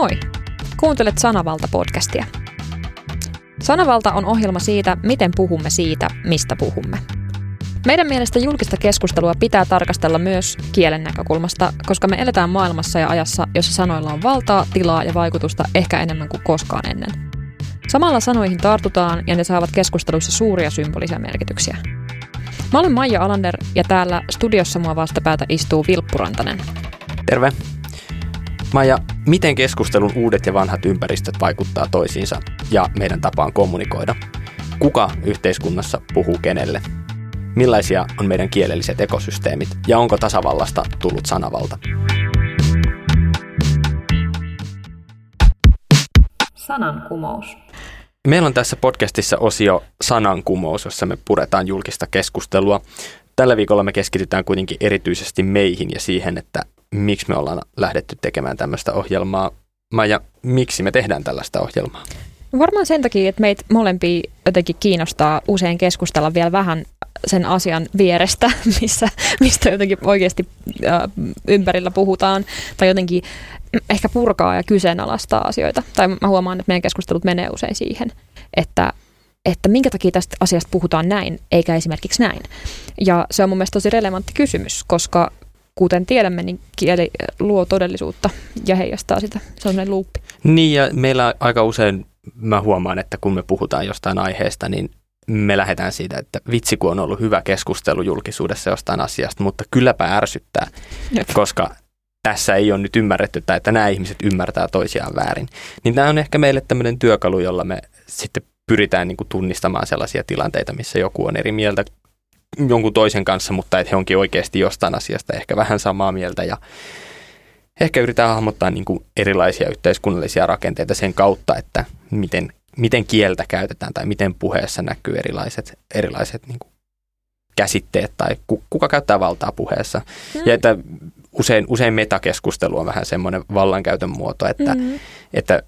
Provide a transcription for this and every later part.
Moi! Kuuntelet Sanavalta-podcastia. Sanavalta on ohjelma siitä, miten puhumme siitä, mistä puhumme. Meidän mielestä julkista keskustelua pitää tarkastella myös kielen näkökulmasta, koska me eletään maailmassa ja ajassa, jossa sanoilla on valtaa, tilaa ja vaikutusta ehkä enemmän kuin koskaan ennen. Samalla sanoihin tartutaan ja ne saavat keskusteluissa suuria symbolisia merkityksiä. Mä olen Maija Alander ja täällä studiossa mua vastapäätä istuu Vilppu Rantanen. Terve. Maija, miten keskustelun uudet ja vanhat ympäristöt vaikuttaa toisiinsa ja meidän tapaan kommunikoida? Kuka yhteiskunnassa puhuu kenelle? Millaisia on meidän kielelliset ekosysteemit ja onko tasavallasta tullut sanavalta? Sanankumous. Meillä on tässä podcastissa osio sanankumous, jossa me puretaan julkista keskustelua. Tällä viikolla me keskitytään kuitenkin erityisesti meihin ja siihen, että miksi me ollaan lähdetty tekemään tämmöistä ohjelmaa. Maija, miksi me tehdään tällaista ohjelmaa? No varmaan sen takia, että meitä molempia jotenkin kiinnostaa usein keskustella vielä vähän sen asian vierestä, missä, mistä jotenkin oikeasti ympärillä puhutaan, tai jotenkin ehkä purkaa ja kyseenalaistaa asioita. Tai mä huomaan, että meidän keskustelut menee usein siihen, että, että minkä takia tästä asiasta puhutaan näin, eikä esimerkiksi näin. Ja se on mun mielestä tosi relevantti kysymys, koska kuten tiedämme, niin kieli luo todellisuutta ja heijastaa sitä. Se on sellainen luuppi. Niin ja meillä aika usein mä huomaan, että kun me puhutaan jostain aiheesta, niin me lähdetään siitä, että vitsi kun on ollut hyvä keskustelu julkisuudessa jostain asiasta, mutta kylläpä ärsyttää, Jep. koska tässä ei ole nyt ymmärretty tai että nämä ihmiset ymmärtää toisiaan väärin. Niin tämä on ehkä meille tämmöinen työkalu, jolla me sitten pyritään niin kuin tunnistamaan sellaisia tilanteita, missä joku on eri mieltä jonkun toisen kanssa, mutta että he onkin oikeasti jostain asiasta ehkä vähän samaa mieltä ja ehkä yritetään hahmottaa niin kuin erilaisia yhteiskunnallisia rakenteita sen kautta, että miten, miten kieltä käytetään tai miten puheessa näkyy erilaiset, erilaiset niin kuin käsitteet tai kuka käyttää valtaa puheessa. Mm. Ja että usein, usein metakeskustelu on vähän semmoinen vallankäytön muoto, että, mm. että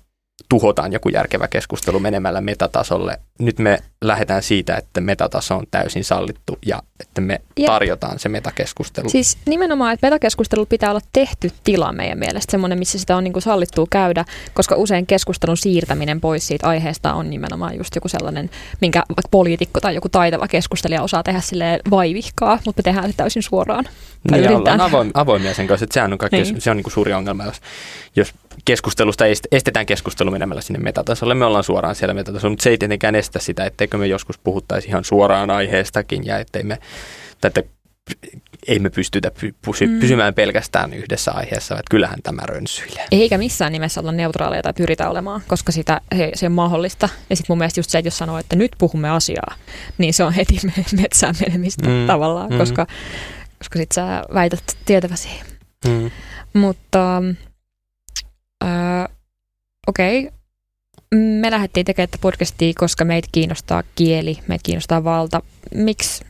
tuhotaan joku järkevä keskustelu menemällä metatasolle. Nyt me lähdetään siitä, että metataso on täysin sallittu ja että me ja, tarjotaan se metakeskustelu. Siis nimenomaan, että metakeskustelu pitää olla tehty tila meidän mielestä, semmoinen, missä sitä on niin kuin sallittua käydä, koska usein keskustelun siirtäminen pois siitä aiheesta on nimenomaan just joku sellainen, minkä poliitikko tai joku taitava keskustelija osaa tehdä sille vaivihkaa, mutta me tehdään se täysin suoraan. Niin, ollaan avoim, avoimia sen kanssa, että sehän on, kaikki, niin. se on niin kuin suuri ongelma, jos, jos keskustelusta estetään keskustelu menemällä sinne metatasolle. Me ollaan suoraan siellä metatasolla, mutta se ei tietenkään estä sitä, etteikö me joskus puhuttaisi ihan suoraan aiheestakin ja ettei me, että ei me pystytä pysy, mm. pysymään pelkästään yhdessä aiheessa, että kyllähän tämä rönsyilee. Eikä missään nimessä olla neutraaleja tai pyritä olemaan, koska sitä, he, se on mahdollista. Ja sitten mun mielestä just se, että jos sanoo, että nyt puhumme asiaa, niin se on heti metsään menemistä mm. tavallaan, mm. koska, koska sitten sä väität tietäväsi. Mm. Mutta äh, okei, okay. me lähdettiin tekemään tätä podcastia, koska meitä kiinnostaa kieli, meitä kiinnostaa valta. Miksi,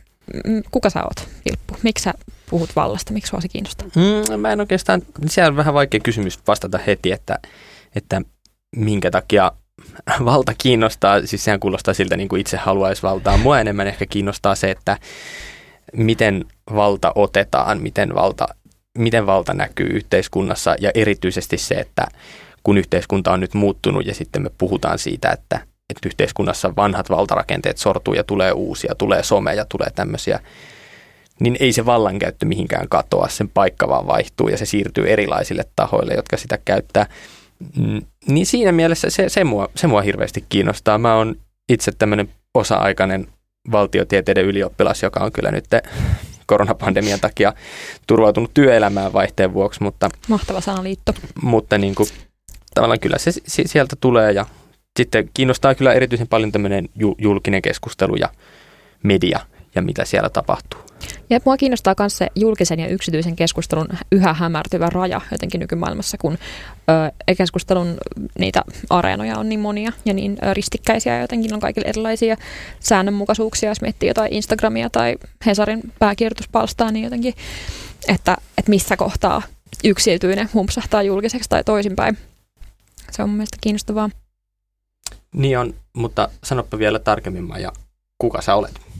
kuka sä oot, Vilppu? Miksi sä puhut vallasta? Miksi sua se kiinnostaa? Mm, mä en oikeastaan, siellä on vähän vaikea kysymys vastata heti, että, että minkä takia valta kiinnostaa, siis sehän kuulostaa siltä niin kuin itse haluaisi valtaa. Mua enemmän ehkä kiinnostaa se, että miten valta otetaan, miten valta miten valta näkyy yhteiskunnassa ja erityisesti se, että kun yhteiskunta on nyt muuttunut ja sitten me puhutaan siitä, että, että yhteiskunnassa vanhat valtarakenteet sortuu ja tulee uusia, tulee some ja tulee tämmöisiä, niin ei se vallankäyttö mihinkään katoa, sen paikka vaan vaihtuu ja se siirtyy erilaisille tahoille, jotka sitä käyttää. Mm, niin siinä mielessä se, se, mua, se mua hirveästi kiinnostaa. Mä oon itse tämmöinen osa-aikainen valtiotieteiden ylioppilas, joka on kyllä nyt koronapandemian takia turvautunut työelämään vaihteen vuoksi. Mutta, Mahtava sanaliitto. Mutta niin kuin, tavallaan kyllä se sieltä tulee ja sitten kiinnostaa kyllä erityisen paljon tämmöinen julkinen keskustelu ja media ja mitä siellä tapahtuu. Ja mua kiinnostaa myös se julkisen ja yksityisen keskustelun yhä hämärtyvä raja jotenkin nykymaailmassa, kun ö, keskustelun niitä areenoja on niin monia ja niin ö, ristikkäisiä jotenkin on kaikille erilaisia säännönmukaisuuksia, jos miettii jotain Instagramia tai Hesarin pääkirjoituspalstaa, niin jotenkin, että, että missä kohtaa yksityinen humpsahtaa julkiseksi tai toisinpäin. Se on mun mielestä kiinnostavaa. Niin on, mutta sanoppa vielä tarkemmin ja kuka sä olet?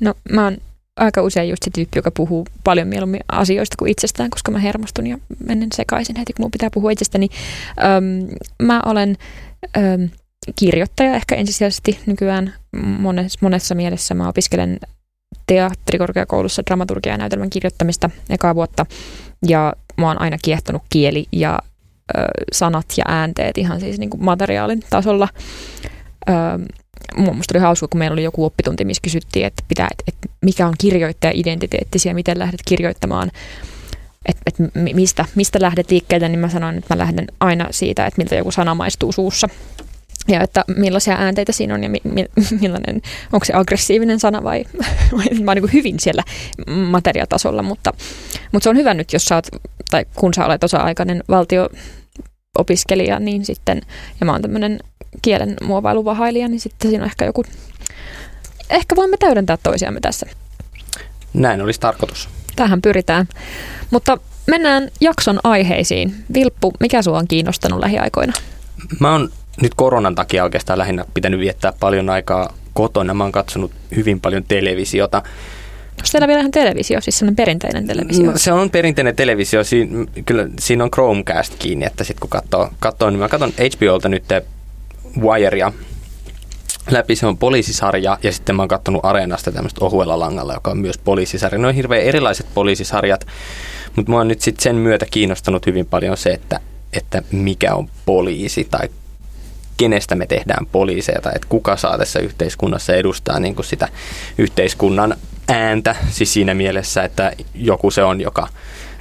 No mä oon aika usein just se tyyppi, joka puhuu paljon mieluummin asioista kuin itsestään, koska mä hermostun ja menen sekaisin heti, kun mun pitää puhua itsestäni. Öm, mä olen öm, kirjoittaja ehkä ensisijaisesti nykyään monessa, monessa mielessä. Mä opiskelen teatterikorkeakoulussa dramaturgia ja näytelmän kirjoittamista ekaa vuotta ja mä oon aina kiehtonut kieli ja ö, sanat ja äänteet ihan siis niin kuin materiaalin tasolla. Ö, Mielestäni oli hauska, kun meillä oli joku oppitunti, missä kysyttiin, että, pitää, että, että mikä on kirjoittaja-identiteettisi ja miten lähdet kirjoittamaan, että, että mistä, mistä lähdet liikkeelle, niin mä sanoin, että mä lähden aina siitä, että miltä joku sana maistuu suussa. Ja että millaisia äänteitä siinä on ja mi, mi, millainen, onko se aggressiivinen sana vai, vai mä niin hyvin siellä materiaatasolla, mutta, mutta se on hyvä nyt, jos sä oot, tai kun sä olet osa-aikainen valtio-opiskelija, niin sitten, ja mä oon tämmöinen kielen muovailuvahailija, niin sitten siinä on ehkä joku, ehkä voimme täydentää toisiamme tässä. Näin olisi tarkoitus. Tähän pyritään. Mutta mennään jakson aiheisiin. Vilppu, mikä sua on kiinnostanut lähiaikoina? Mä oon nyt koronan takia oikeastaan lähinnä pitänyt viettää paljon aikaa kotona. Mä oon katsonut hyvin paljon televisiota. Onko teillä vielä ihan televisio, siis sellainen perinteinen televisio? No, se on perinteinen televisio. Siin, kyllä siinä on Chromecast kiinni, että sitten kun katsoo, katsoo, niin mä katson HBOlta nyt Wirea läpi. Se on poliisisarja ja sitten mä oon katsonut Areenasta tämmöistä ohuella langalla, joka on myös poliisisarja. Ne on hirveän erilaiset poliisisarjat, mutta mua on nyt sitten sen myötä kiinnostanut hyvin paljon se, että, että mikä on poliisi tai kenestä me tehdään poliiseja tai että kuka saa tässä yhteiskunnassa edustaa niin kuin sitä yhteiskunnan ääntä, siis siinä mielessä, että joku se on, joka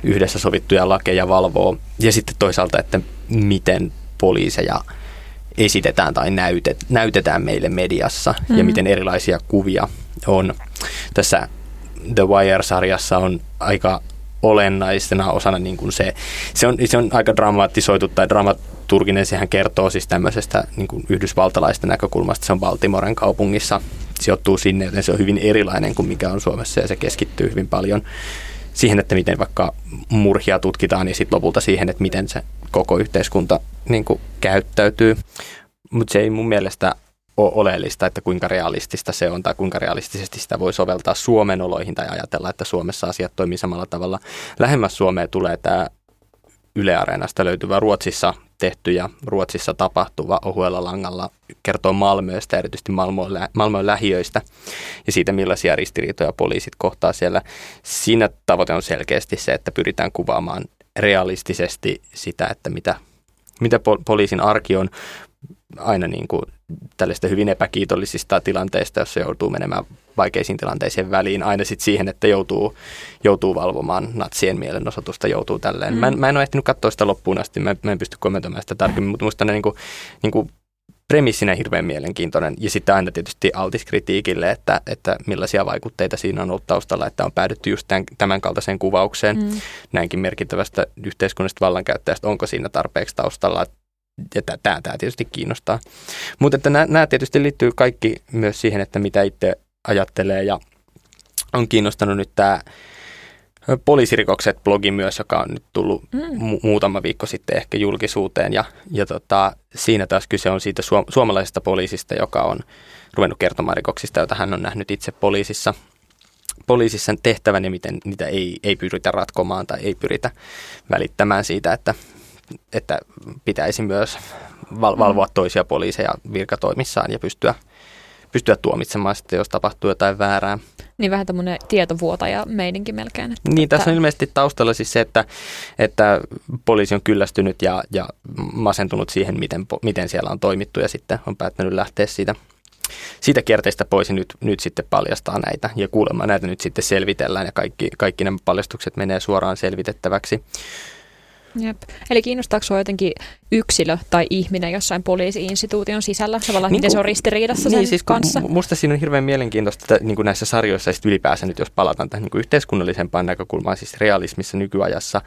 yhdessä sovittuja lakeja valvoo, ja sitten toisaalta, että miten poliiseja esitetään tai näytet, näytetään meille mediassa, mm-hmm. ja miten erilaisia kuvia on. Tässä The Wire-sarjassa on aika olennaisena osana niin kuin se, se on, se on aika dramatisoitu tai dramaturginen, sehän kertoo siis tämmöisestä niin kuin yhdysvaltalaisten näkökulmasta, se on Baltimoren kaupungissa, sijoittuu sinne, joten se on hyvin erilainen kuin mikä on Suomessa ja se keskittyy hyvin paljon siihen, että miten vaikka murhia tutkitaan ja sitten lopulta siihen, että miten se koko yhteiskunta niin kuin käyttäytyy. Mutta se ei mun mielestä ole oleellista, että kuinka realistista se on tai kuinka realistisesti sitä voi soveltaa Suomen oloihin tai ajatella, että Suomessa asiat toimii samalla tavalla. Lähemmäs Suomea tulee tämä Yle Areenasta löytyvä Ruotsissa tehty ja Ruotsissa tapahtuva ohuella langalla kertoo Malmöistä, erityisesti Malmöön lähiöistä ja siitä millaisia ristiriitoja poliisit kohtaa siellä. Siinä tavoite on selkeästi se, että pyritään kuvaamaan realistisesti sitä, että mitä, mitä poliisin arki on aina niin kuin tällaista hyvin epäkiitollisista tilanteista, jossa joutuu menemään vaikeisiin tilanteisiin väliin, aina sitten siihen, että joutuu, joutuu valvomaan natsien mielenosoitusta, joutuu tälleen. Mm. Mä, en, mä en ole ehtinyt katsoa sitä loppuun asti, mä, mä en pysty kommentoimaan sitä tarkemmin, mutta minusta niin kuin, niin kuin premissinä hirveän mielenkiintoinen. Ja sitten aina tietysti altis kritiikille, että, että millaisia vaikutteita siinä on ollut taustalla, että on päädytty just tämän, tämän kaltaiseen kuvaukseen mm. näinkin merkittävästä yhteiskunnallisesta vallankäyttäjästä. Onko siinä tarpeeksi taustalla? Ja tämä, tämä tietysti kiinnostaa. Mutta että nämä, nämä tietysti liittyy kaikki myös siihen, että mitä itse ajattelee ja on kiinnostanut nyt tämä Poliisirikokset blogi myös, joka on nyt tullut mm. mu- muutama viikko sitten ehkä julkisuuteen. Ja, ja tota, siinä taas kyse on siitä suom- suomalaisesta poliisista, joka on ruvennut kertomaan rikoksista, joita hän on nähnyt itse poliisissa, poliisissa tehtävän ja miten niitä ei, ei pyritä ratkomaan tai ei pyritä välittämään siitä, että, että pitäisi myös val- valvoa toisia poliiseja virkatoimissaan ja pystyä, pystyä tuomitsemaan sitten, jos tapahtuu jotain väärää. Niin vähän tämmöinen tietovuotaja meidinkin melkein. Että, niin, tässä on ilmeisesti taustalla siis se, että, että poliisi on kyllästynyt ja, ja masentunut siihen, miten, miten siellä on toimittu ja sitten on päättänyt lähteä siitä, siitä kierteestä pois ja nyt, nyt sitten paljastaa näitä. Ja kuulemma näitä nyt sitten selvitellään ja kaikki, kaikki nämä paljastukset menee suoraan selvitettäväksi. Jep. Eli kiinnostaako sinua jotenkin yksilö tai ihminen jossain poliisi-instituution sisällä, tavallaan niin miten se on ristiriidassa niin, sen siis, kanssa? Musta siinä on hirveän mielenkiintoista että niin kuin näissä sarjoissa ja ylipäänsä nyt, jos palataan tähän niin kuin yhteiskunnallisempaan näkökulmaan, siis realismissa nykyajassa,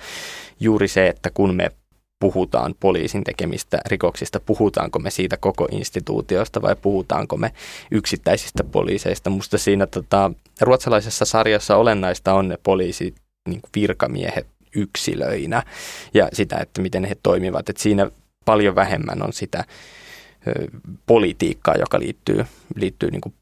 juuri se, että kun me puhutaan poliisin tekemistä rikoksista, puhutaanko me siitä koko instituutiosta vai puhutaanko me yksittäisistä poliiseista. Musta siinä tota, ruotsalaisessa sarjassa olennaista on ne poliisi niin virkamiehet yksilöinä ja sitä, että miten he toimivat. että siinä paljon vähemmän on sitä politiikkaa, joka liittyy, liittyy niin kuin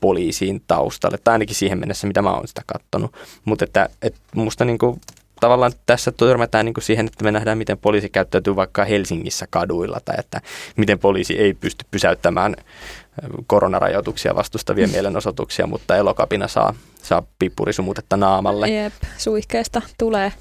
poliisiin taustalle, tai ainakin siihen mennessä, mitä mä oon sitä kattonut. Mutta että, että musta niin kuin, tavallaan tässä törmätään niin kuin siihen, että me nähdään, miten poliisi käyttäytyy vaikka Helsingissä kaduilla, tai että miten poliisi ei pysty pysäyttämään koronarajoituksia vastustavia mielenosoituksia, mutta elokapina saa, saa pippurisumutetta naamalle. Jep, suihkeesta tulee.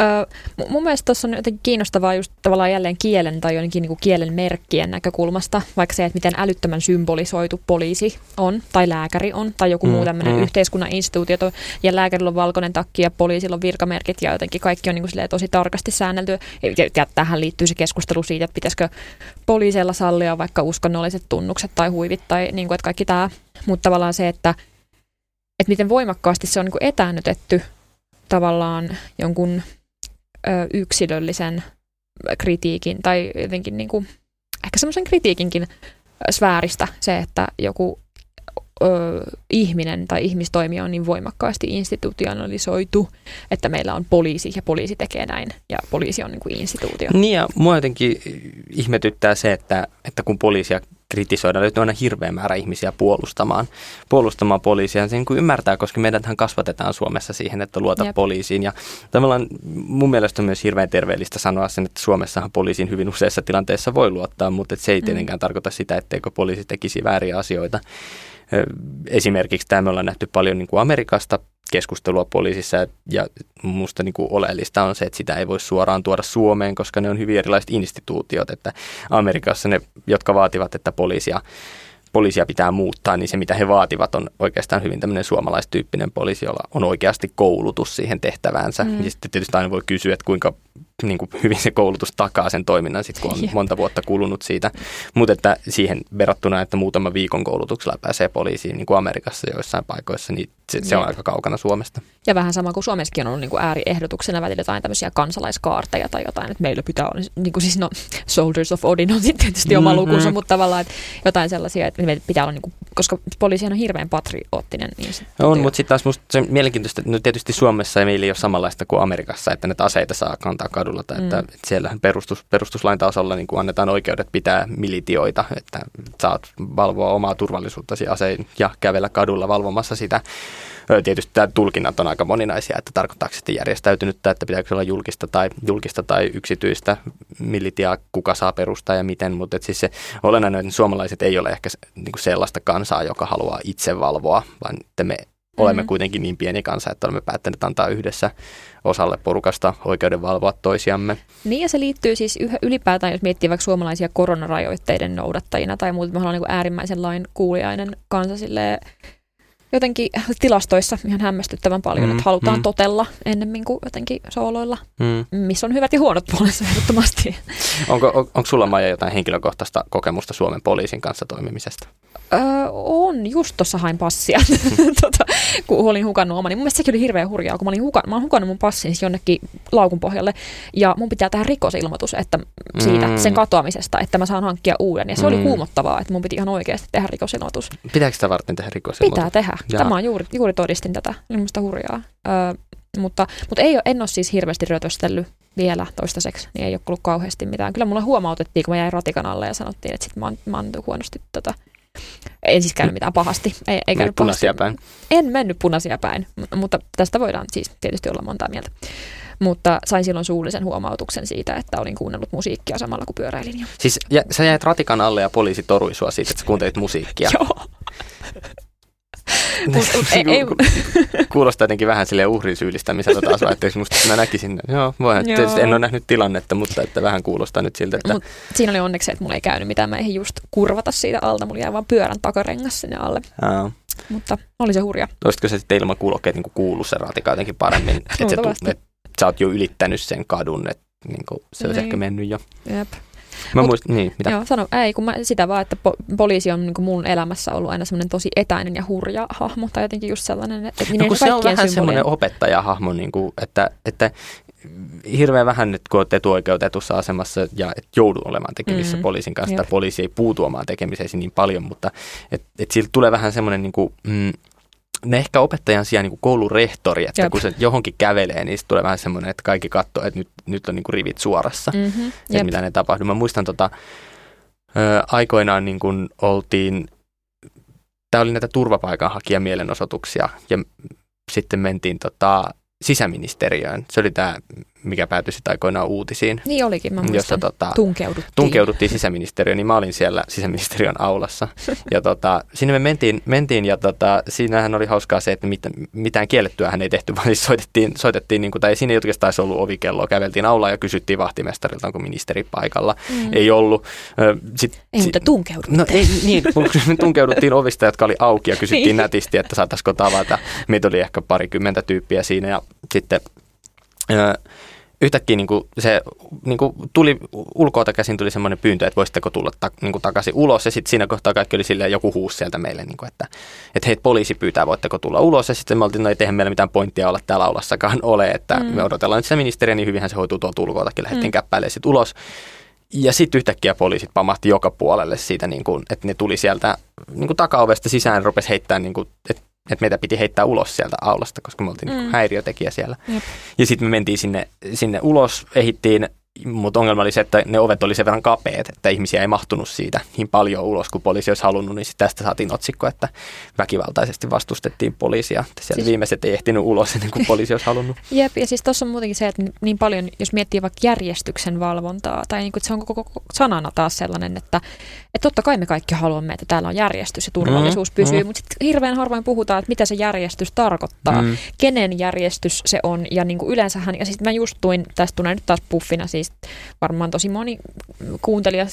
Öö, mun mielestä tuossa on jotenkin kiinnostavaa just tavallaan jälleen kielen tai jonkin niin kielen merkkien näkökulmasta, vaikka se, että miten älyttömän symbolisoitu poliisi on, tai lääkäri on, tai joku mm, muu tämmöinen mm. yhteiskunnan instituutio, ja lääkärillä on valkoinen takki ja poliisilla on virkamerkit, ja jotenkin kaikki on niin kuin tosi tarkasti säännelty. Ja, ja tähän liittyy se keskustelu siitä, että pitäisikö poliiseilla sallia vaikka uskonnolliset tunnukset tai huivit, tai niin kuin, että kaikki tämä, mutta tavallaan se, että, että miten voimakkaasti se on niin kuin etäännytetty tavallaan jonkun ö, yksilöllisen kritiikin tai jotenkin niin kuin, ehkä semmoisen kritiikinkin sfääristä se, että joku ö, ihminen tai ihmistoimija on niin voimakkaasti institutionalisoitu, että meillä on poliisi ja poliisi tekee näin ja poliisi on niin kuin instituutio. Niin ja mua jotenkin ihmetyttää se, että, että kun poliisia kritisoida. Löytyy aina hirveä määrä ihmisiä puolustamaan, puolustamaan poliisia. Se niin kuin ymmärtää, koska meidäthän kasvatetaan Suomessa siihen, että luota Jep. poliisiin. Ja tavallaan mun mielestä on myös hirveän terveellistä sanoa sen, että Suomessahan poliisiin hyvin useissa tilanteissa voi luottaa, mutta se ei mm. tietenkään mm. tarkoita sitä, etteikö poliisi tekisi vääriä asioita. Esimerkiksi tämä me ollaan nähty paljon niin kuin Amerikasta keskustelua poliisissa ja minusta niin kuin oleellista on se, että sitä ei voi suoraan tuoda Suomeen, koska ne on hyvin erilaiset instituutiot, että Amerikassa ne, jotka vaativat, että poliisia poliisia pitää muuttaa, niin se mitä he vaativat on oikeastaan hyvin tämmöinen suomalaistyyppinen poliisi, jolla on oikeasti koulutus siihen tehtäväänsä. Mm. Ja sitten tietysti aina voi kysyä, että kuinka niin kuin hyvin se koulutus takaa sen toiminnan, sit kun on monta vuotta kulunut siitä. Mutta että siihen verrattuna, että muutama viikon koulutuksella pääsee poliisiin niin kuin Amerikassa joissain paikoissa, niin se, se on aika kaukana Suomesta. Ja vähän sama kuin Suomessakin on ollut niin kuin ääriehdotuksena välillä jotain tämmöisiä kansalaiskaarteja tai jotain, että meillä pitää olla, niin kuin siis no Soldiers of Odin on sitten tietysti oma mm-hmm. lukunsa, mutta tavallaan että jotain sellaisia, että meillä pitää olla, niin kuin, koska poliisi on hirveän patriottinen. Niin se on, mutta sitten taas musta se mielenkiintoista, että no tietysti Suomessa ei meillä ole samanlaista kuin Amerikassa, että näitä aseita saa kantaa kadulla, tai että, mm. että siellähän perustus, perustuslain tasolla niin kuin annetaan oikeudet pitää militioita, että saat valvoa omaa turvallisuuttasi asein ja kävellä kadulla valvomassa sitä. Tietysti tämä tulkinnat on aika moninaisia, että tarkoittaako sitten järjestäytynyttä, että pitääkö olla julkista tai, julkista tai yksityistä militiaa, kuka saa perustaa ja miten, mutta että siis se olennainen, että suomalaiset ei ole ehkä niin kuin sellaista kansaa, joka haluaa itse valvoa, vaan että me olemme mm-hmm. kuitenkin niin pieni kansa, että olemme päättäneet antaa yhdessä osalle porukasta oikeuden valvoa toisiamme. Niin ja se liittyy siis ylipäätään, jos miettii vaikka suomalaisia koronarajoitteiden noudattajina tai muuta, me ollaan niin äärimmäisen lain kuulijainen kansa silleen, jotenkin tilastoissa ihan hämmästyttävän paljon, mm, että halutaan mm. totella ennemmin kuin jotenkin sooloilla, mm. missä on hyvät ja huonot puolensa ehdottomasti. Onko, on, onko sulla Maija jotain henkilökohtaista kokemusta Suomen poliisin kanssa toimimisesta? Öö, on, just tuossa hain passia, tota, kun olin hukannut omani. Mun mielestä sekin oli hirveän hurjaa, kun mä olin hukannut, mä olin hukannut mun passin siis jonnekin laukun pohjalle, ja mun pitää tehdä rikosilmoitus että siitä, mm. sen katoamisesta, että mä saan hankkia uuden. Ja se mm. oli kuumottavaa, että mun piti ihan oikeasti tehdä rikosilmoitus. Pitääkö sitä varten tehdä rikosilmoitus? Pitää tehdä. Jaa. Tämä on juuri, juuri todistin tätä. Oli musta hurjaa. Öö, mutta, mutta ei ole, en ole siis hirveästi rötöstellyt vielä toistaiseksi, niin ei ole ollut kauheasti mitään. Kyllä mulla huomautettiin, kun mä jäin ratikan alle ja sanottiin, että sit mä oon, mä oon huonosti tota, en siis käynyt mitään pahasti. Ei, ei käynyt punaisia päin. En mennyt punaisia päin, mutta tästä voidaan siis tietysti olla montaa mieltä. Mutta sain silloin suullisen huomautuksen siitä, että olin kuunnellut musiikkia samalla kun pyöräilin. Siis ja, sä jäit ratikan alle ja poliisi torui sua siitä, että sä kuuntelit musiikkia. Joo. Ei, ei. Kuulostaa jotenkin vähän sille uhrin syyllistämiseltä taas, että musta mä näkisin, joo, voin, joo. en ole nähnyt tilannetta, mutta että vähän kuulostaa nyt siltä, että... Mut siinä oli onneksi, että mulla ei käynyt mitään, mä eihin just kurvata siitä alta, mulla jäi vaan pyörän takarengas sinne alle. Aa. Mutta oli se hurja. Olisitko se sitten ilman kuulokkeet niin kuullut se ratika jotenkin paremmin, että, se, että sä oot jo ylittänyt sen kadun, että niin kuin, se olisi niin. ehkä mennyt jo. Jep. Mä Mut, muist, niin, mitä? Joo, sano, ei, kun mä, sitä vaan, että po- poliisi on niin mun elämässä ollut aina semmoinen tosi etäinen ja hurja hahmo, tai jotenkin just sellainen, että no, kun se on vähän semmoinen opettajahahmo, niin kuin, että, että hirveän vähän nyt, kun olet etuoikeutetussa asemassa ja et joudu olemaan tekemisissä mm, poliisin kanssa, tai poliisi ei puutu omaan tekemiseesi niin paljon, mutta et, et siltä tulee vähän semmoinen niin kuin, mm, ne ehkä opettajan sijaan niin koulurehtori, että Jep. kun se johonkin kävelee, niin tulee vähän semmoinen, että kaikki katsoo, että nyt, nyt on niin kuin rivit suorassa, mm-hmm. että mitä ne tapahtuu. Mä muistan tota, ö, aikoinaan niin kuin oltiin tämä oli näitä turvapaikanhakijamielenosoituksia ja sitten mentiin tota, sisäministeriöön. Se oli tämä, mikä päätyi sitten aikoinaan uutisiin. Niin olikin, mä muistan. Jossa tota, tunkeuduttiin. tunkeuduttiin sisäministeriöön, niin mä olin siellä sisäministeriön aulassa. ja tota, sinne me mentiin, mentiin ja tota, siinähän oli hauskaa se, että mit, mitään kiellettyä hän ei tehty, vaan siis soitettiin, soitettiin niin kuin, tai siinä ei oikeastaan ollut ovikelloa. Käveltiin aulaan ja kysyttiin vahtimestarilta, onko ministeri paikalla. Mm. Ei ollut. Sit, ei, mutta tunkeuduttiin. No ei, niin, tunkeuduttiin ovista, jotka oli auki ja kysyttiin niin. nätisti, että saataisiko tavata. Meitä oli ehkä parikymmentä tyyppiä siinä ja sitten yhtäkkiä niin kuin se niin kuin tuli ulkoota käsin tuli semmoinen pyyntö, että voisitteko tulla ta, niin kuin takaisin ulos. Ja sitten siinä kohtaa kaikki oli silleen joku huus sieltä meille, niin kuin, että, että hei, poliisi pyytää, voitteko tulla ulos. Ja sitten me oltiin, no ei tehdä meillä mitään pointtia olla täällä aulassakaan ole, että mm. me odotellaan nyt sitä ministeriä, niin hyvinhän se hoituu tuolta ulkootakin. Lähdettiin mm. käppäilemään sitten ulos. Ja sitten yhtäkkiä poliisit pamahti joka puolelle siitä, niin kuin, että ne tuli sieltä niin kuin takaovesta sisään, rupesi heittämään, niin kuin, että että meitä piti heittää ulos sieltä aulasta, koska me oltiin niinku mm. häiriötekijä siellä. Jep. Ja sitten me mentiin sinne, sinne ulos, ehittiin mutta ongelma oli se, että ne ovet oli sen verran kapeat, että ihmisiä ei mahtunut siitä niin paljon ulos kuin poliisi olisi halunnut, niin tästä saatiin otsikko, että väkivaltaisesti vastustettiin poliisia. Että siellä siis, viimeiset ei ehtinyt ulos ennen kuin poliisi olisi halunnut. Jep, ja siis tuossa on muutenkin se, että niin paljon, jos miettii vaikka järjestyksen valvontaa, tai niin kuin, se on koko, koko sanana taas sellainen, että, että totta kai me kaikki haluamme, että täällä on järjestys ja turvallisuus mm, pysyy, mm. mutta sitten hirveän harvoin puhutaan, että mitä se järjestys tarkoittaa, mm. kenen järjestys se on, ja niin kuin yleensähän, ja sitten mä just tuin, tästä tulee nyt taas puffina siis varmaan tosi moni kuuntelija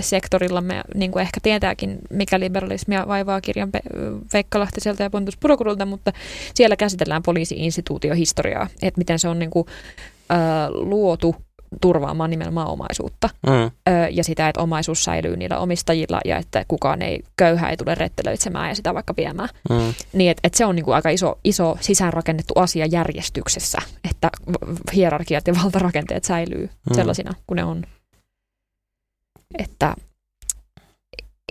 sektorillamme niin kuin ehkä tietääkin, mikä liberalismia vaivaa kirjan Veikka Lahtiselta ja Pontus Purokurulta, mutta siellä käsitellään poliisi-instituutiohistoriaa, että miten se on niin kuin, äh, luotu turvaamaan nimenomaan omaisuutta mm. ja sitä, että omaisuus säilyy niillä omistajilla ja että kukaan ei, köyhä ei tule rettelöitsemään ja sitä vaikka viemään. Mm. Niin, että, että se on niin kuin aika iso, iso sisäänrakennettu asia järjestyksessä, että hierarkiat ja valtarakenteet säilyy mm. sellaisina kuin ne on. Että,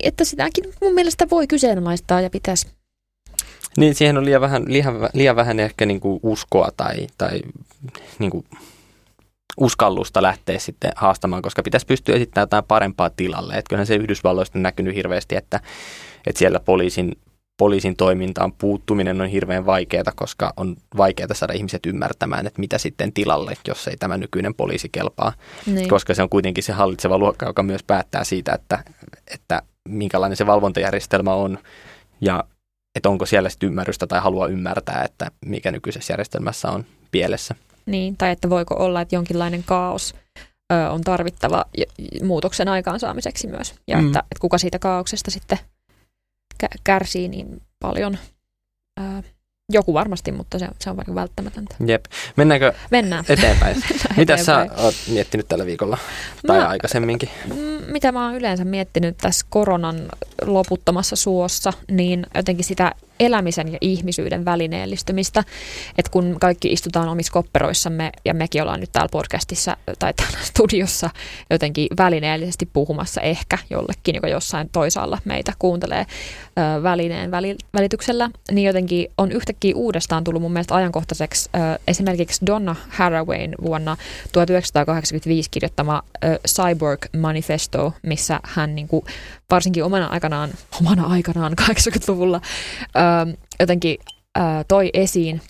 että sitäkin mun mielestä voi kyseenalaistaa ja pitäisi niin, siihen on liian vähän, liian, liian vähän ehkä niin kuin uskoa tai, tai niin kuin uskallusta lähteä sitten haastamaan, koska pitäisi pystyä esittämään jotain parempaa tilalle. Että kyllähän se Yhdysvalloista on näkynyt hirveästi, että, että siellä poliisin, poliisin toimintaan puuttuminen on hirveän vaikeaa, koska on vaikeaa saada ihmiset ymmärtämään, että mitä sitten tilalle, jos ei tämä nykyinen poliisi kelpaa. Niin. Koska se on kuitenkin se hallitseva luokka, joka myös päättää siitä, että, että minkälainen se valvontajärjestelmä on ja että onko siellä sitten ymmärrystä tai halua ymmärtää, että mikä nykyisessä järjestelmässä on pielessä. Niin, tai että voiko olla, että jonkinlainen kaos ö, on tarvittava muutoksen aikaansaamiseksi myös. Ja mm. että, että kuka siitä kaauksesta sitten kärsii niin paljon. Ö, joku varmasti, mutta se, se on vaikka välttämätöntä. Jep. Mennäänkö Mennään. eteenpäin? Mennään mitä eteenpäin. sä oot miettinyt tällä viikolla? Tai mä, aikaisemminkin? Mitä mä oon yleensä miettinyt tässä koronan loputtomassa suossa, niin jotenkin sitä elämisen ja ihmisyyden välineellistymistä. Että kun kaikki istutaan omissa kopperoissamme ja mekin ollaan nyt täällä podcastissa tai täällä studiossa jotenkin välineellisesti puhumassa ehkä jollekin, joka jossain toisaalla meitä kuuntelee ö, välineen välityksellä, niin jotenkin on yhtäkkiä uudestaan tullut mun mielestä ajankohtaiseksi ö, esimerkiksi Donna Harawayn vuonna 1985 kirjoittama ö, Cyborg Manifesto, missä hän niin kuin, varsinkin omana aikanaan, omana aikanaan 80-luvulla ö, jotenkin ö, toi esiin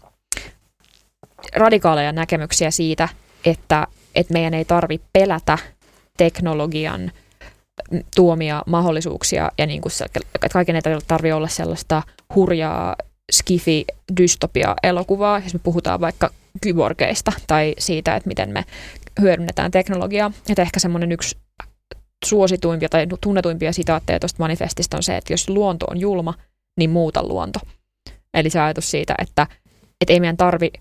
radikaaleja näkemyksiä siitä, että, että meidän ei tarvitse pelätä teknologian tuomia mahdollisuuksia ja niin kuin että kaiken ei tarvitse olla sellaista hurjaa skifi-dystopia-elokuvaa, jos me puhutaan vaikka kyborgeista tai siitä, että miten me hyödynnetään teknologiaa. Että ehkä semmoinen yksi suosituimpia tai tunnetuimpia sitaatteja tuosta manifestista on se, että jos luonto on julma, niin muuta luonto. Eli se ajatus siitä, että, että ei meidän tarvi,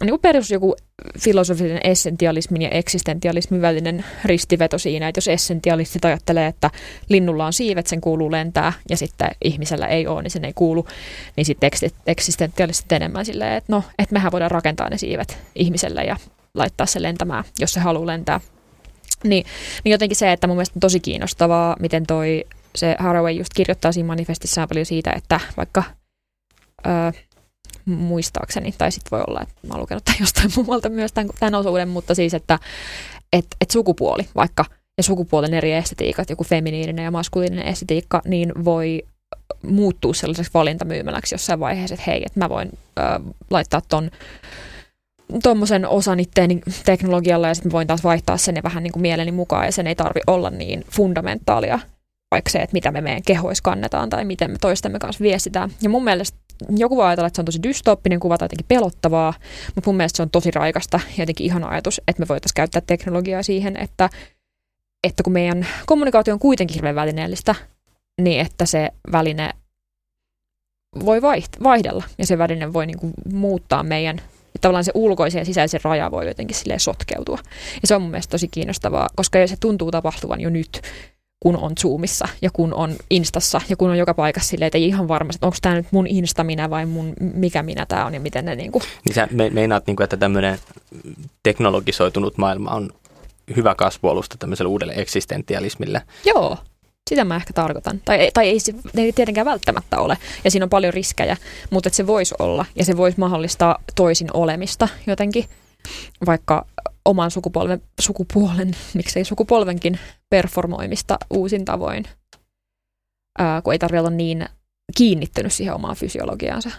niin kuin perus joku filosofinen essentialismin ja eksistentialismin välinen ristiveto siinä, että jos essentialistit ajattelee, että linnulla on siivet, sen kuuluu lentää, ja sitten ihmisellä ei ole, niin sen ei kuulu, niin sitten eksistentialistit enemmän silleen, että no, että mehän voidaan rakentaa ne siivet ihmiselle ja laittaa se lentämään, jos se haluaa lentää. Niin, niin jotenkin se, että mun mielestä on tosi kiinnostavaa, miten toi se Haraway just kirjoittaa siinä manifestissaan paljon siitä, että vaikka ö, muistaakseni, tai sitten voi olla, että mä oon lukenut tämän jostain muualta myös tämän, tämän osuuden, mutta siis, että et, et sukupuoli vaikka ja sukupuolen eri estetiikat, joku feminiininen ja maskuliininen estetiikka, niin voi muuttua sellaiseksi valintamyymäläksi jossain vaiheessa, että hei, että mä voin ö, laittaa ton tuommoisen osan itteeni teknologialla ja sitten voin taas vaihtaa sen vähän niin kuin mieleni mukaan ja sen ei tarvi olla niin fundamentaalia, vaikka se, että mitä me meidän kehoissa kannetaan tai miten me toistemme kanssa viestitään. Ja mun mielestä joku voi ajatella, että se on tosi dystooppinen kuva tai jotenkin pelottavaa, mutta mun mielestä se on tosi raikasta ja jotenkin ihana ajatus, että me voitaisiin käyttää teknologiaa siihen, että, että kun meidän kommunikaatio on kuitenkin hirveän välineellistä, niin että se väline voi vaihdella ja se väline voi niin kuin muuttaa meidän tavallaan se ulkoisen ja sisäisen raja voi jotenkin silleen sotkeutua. Ja se on mun mielestä tosi kiinnostavaa, koska se tuntuu tapahtuvan jo nyt, kun on Zoomissa ja kun on Instassa ja kun on joka paikassa silleen, että ei ihan varmasti, onko tämä nyt mun Insta minä vai mun mikä minä tämä on ja miten ne niin kuin. Niin sä me, meinaat, niin kuin, että tämmöinen teknologisoitunut maailma on hyvä kasvualusta tämmöiselle uudelle eksistentialismille. Joo, sitä mä ehkä tarkoitan. Tai, tai ei se ei tietenkään välttämättä ole. Ja siinä on paljon riskejä, mutta se voisi olla. Ja se voisi mahdollistaa toisin olemista jotenkin. Vaikka oman sukupolven, sukupuolen, miksei sukupolvenkin performoimista uusin tavoin. Ää, kun ei tarvitse olla niin kiinnittynyt siihen omaan fysiologiaansa.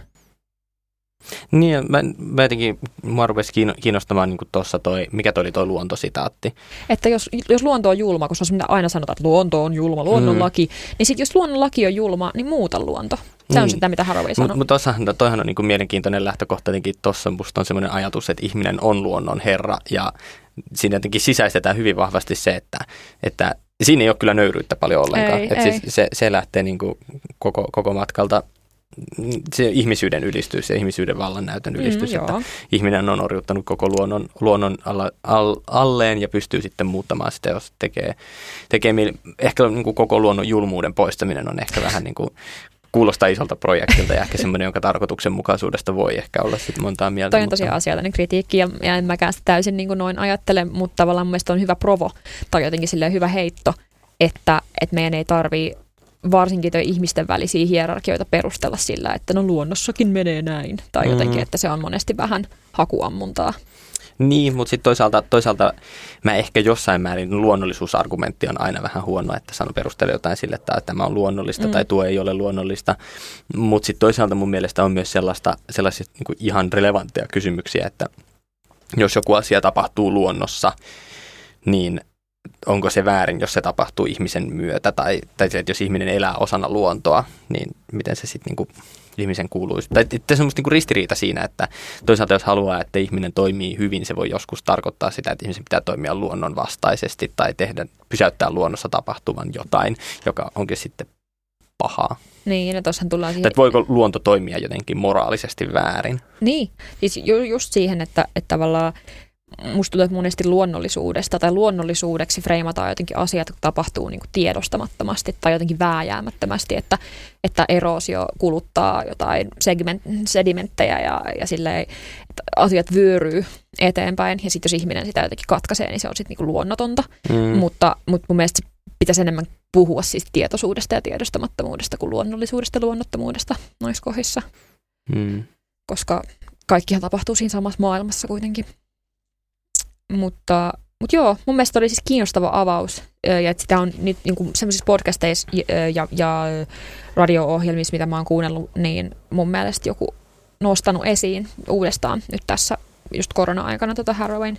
Niin, mä, mä jotenkin, mua rupesi kiinnostamaan niin tuossa toi, mikä toi oli toi luontositaatti. Että jos, jos luonto on julma, koska se aina sanotaan, että luonto on julma, luonnonlaki, mm. niin sitten jos luonnonlaki on julma, niin muuta luonto. Se niin. on sitä, mitä Haraway sanoo. Mutta mut toihan on niin mielenkiintoinen lähtökohta, jotenkin tuossa musta on semmoinen ajatus, että ihminen on luonnon herra, ja siinä jotenkin sisäistetään hyvin vahvasti se, että, että siinä ei ole kyllä nöyryyttä paljon ollenkaan. Ei, ei. Siis se, se lähtee niin kuin koko, koko matkalta se ihmisyyden ylistys ja ihmisyyden vallan näytön mm, ylistys, mm, että joo. ihminen on orjuttanut koko luonnon, luonnon alla, all, alleen ja pystyy sitten muuttamaan sitä, jos tekee, tekee ehkä niin kuin koko luonnon julmuuden poistaminen on ehkä vähän niin kuin kuulostaa isolta projektilta ja ehkä semmoinen, jonka tarkoituksenmukaisuudesta voi ehkä olla sitten montaa mieltä. Toi on tosiaan asiallinen kritiikki ja, ja en mäkään sitä täysin niin kuin noin ajattele, mutta tavallaan mun on hyvä provo tai jotenkin silleen hyvä heitto, että, että meidän ei tarvii varsinkin ihmisten välisiä hierarkioita perustella sillä, että no luonnossakin menee näin. Tai mm. jotenkin, että se on monesti vähän hakuammuntaa. Niin, mutta sitten toisaalta, toisaalta mä ehkä jossain määrin luonnollisuusargumentti on aina vähän huono, että sanon perustella jotain sille, että tämä on luonnollista mm. tai tuo ei ole luonnollista. Mutta sitten toisaalta mun mielestä on myös sellaista, sellaisia niin ihan relevantteja kysymyksiä, että jos joku asia tapahtuu luonnossa, niin onko se väärin, jos se tapahtuu ihmisen myötä, tai, tai se, että jos ihminen elää osana luontoa, niin miten se sitten niinku ihmisen kuuluisi. Tai että se on niinku ristiriita siinä, että toisaalta jos haluaa, että ihminen toimii hyvin, se voi joskus tarkoittaa sitä, että ihmisen pitää toimia luonnon vastaisesti tai tehdä, pysäyttää luonnossa tapahtuvan jotain, joka onkin sitten pahaa. Niin, tuossahan tullaan siihen... Että voiko luonto toimia jotenkin moraalisesti väärin? Niin, siis ju- just siihen, että, että tavallaan musta tuntuu, että monesti luonnollisuudesta tai luonnollisuudeksi freimataan jotenkin asiat, jotka tapahtuu niin kuin tiedostamattomasti tai jotenkin vääjäämättömästi, että, että eroosio kuluttaa jotain segment, sedimenttejä ja, ja silleen, että asiat vyöryy eteenpäin ja sitten jos ihminen sitä jotenkin katkaisee, niin se on sitten niin luonnotonta, mm. mutta, mutta mun mielestä pitäisi enemmän puhua siis tietoisuudesta ja tiedostamattomuudesta kuin luonnollisuudesta ja luonnottomuudesta noissa kohdissa, mm. koska kaikkihan tapahtuu siinä samassa maailmassa kuitenkin. Mutta, mutta joo, mun mielestä oli siis kiinnostava avaus. Ja että sitä on niin, niin kuin sellaisissa podcasteissa ja, ja, ja radio-ohjelmissa, mitä mä oon kuunnellut, niin mun mielestä joku nostanut esiin uudestaan nyt tässä just korona-aikana tota Harrowain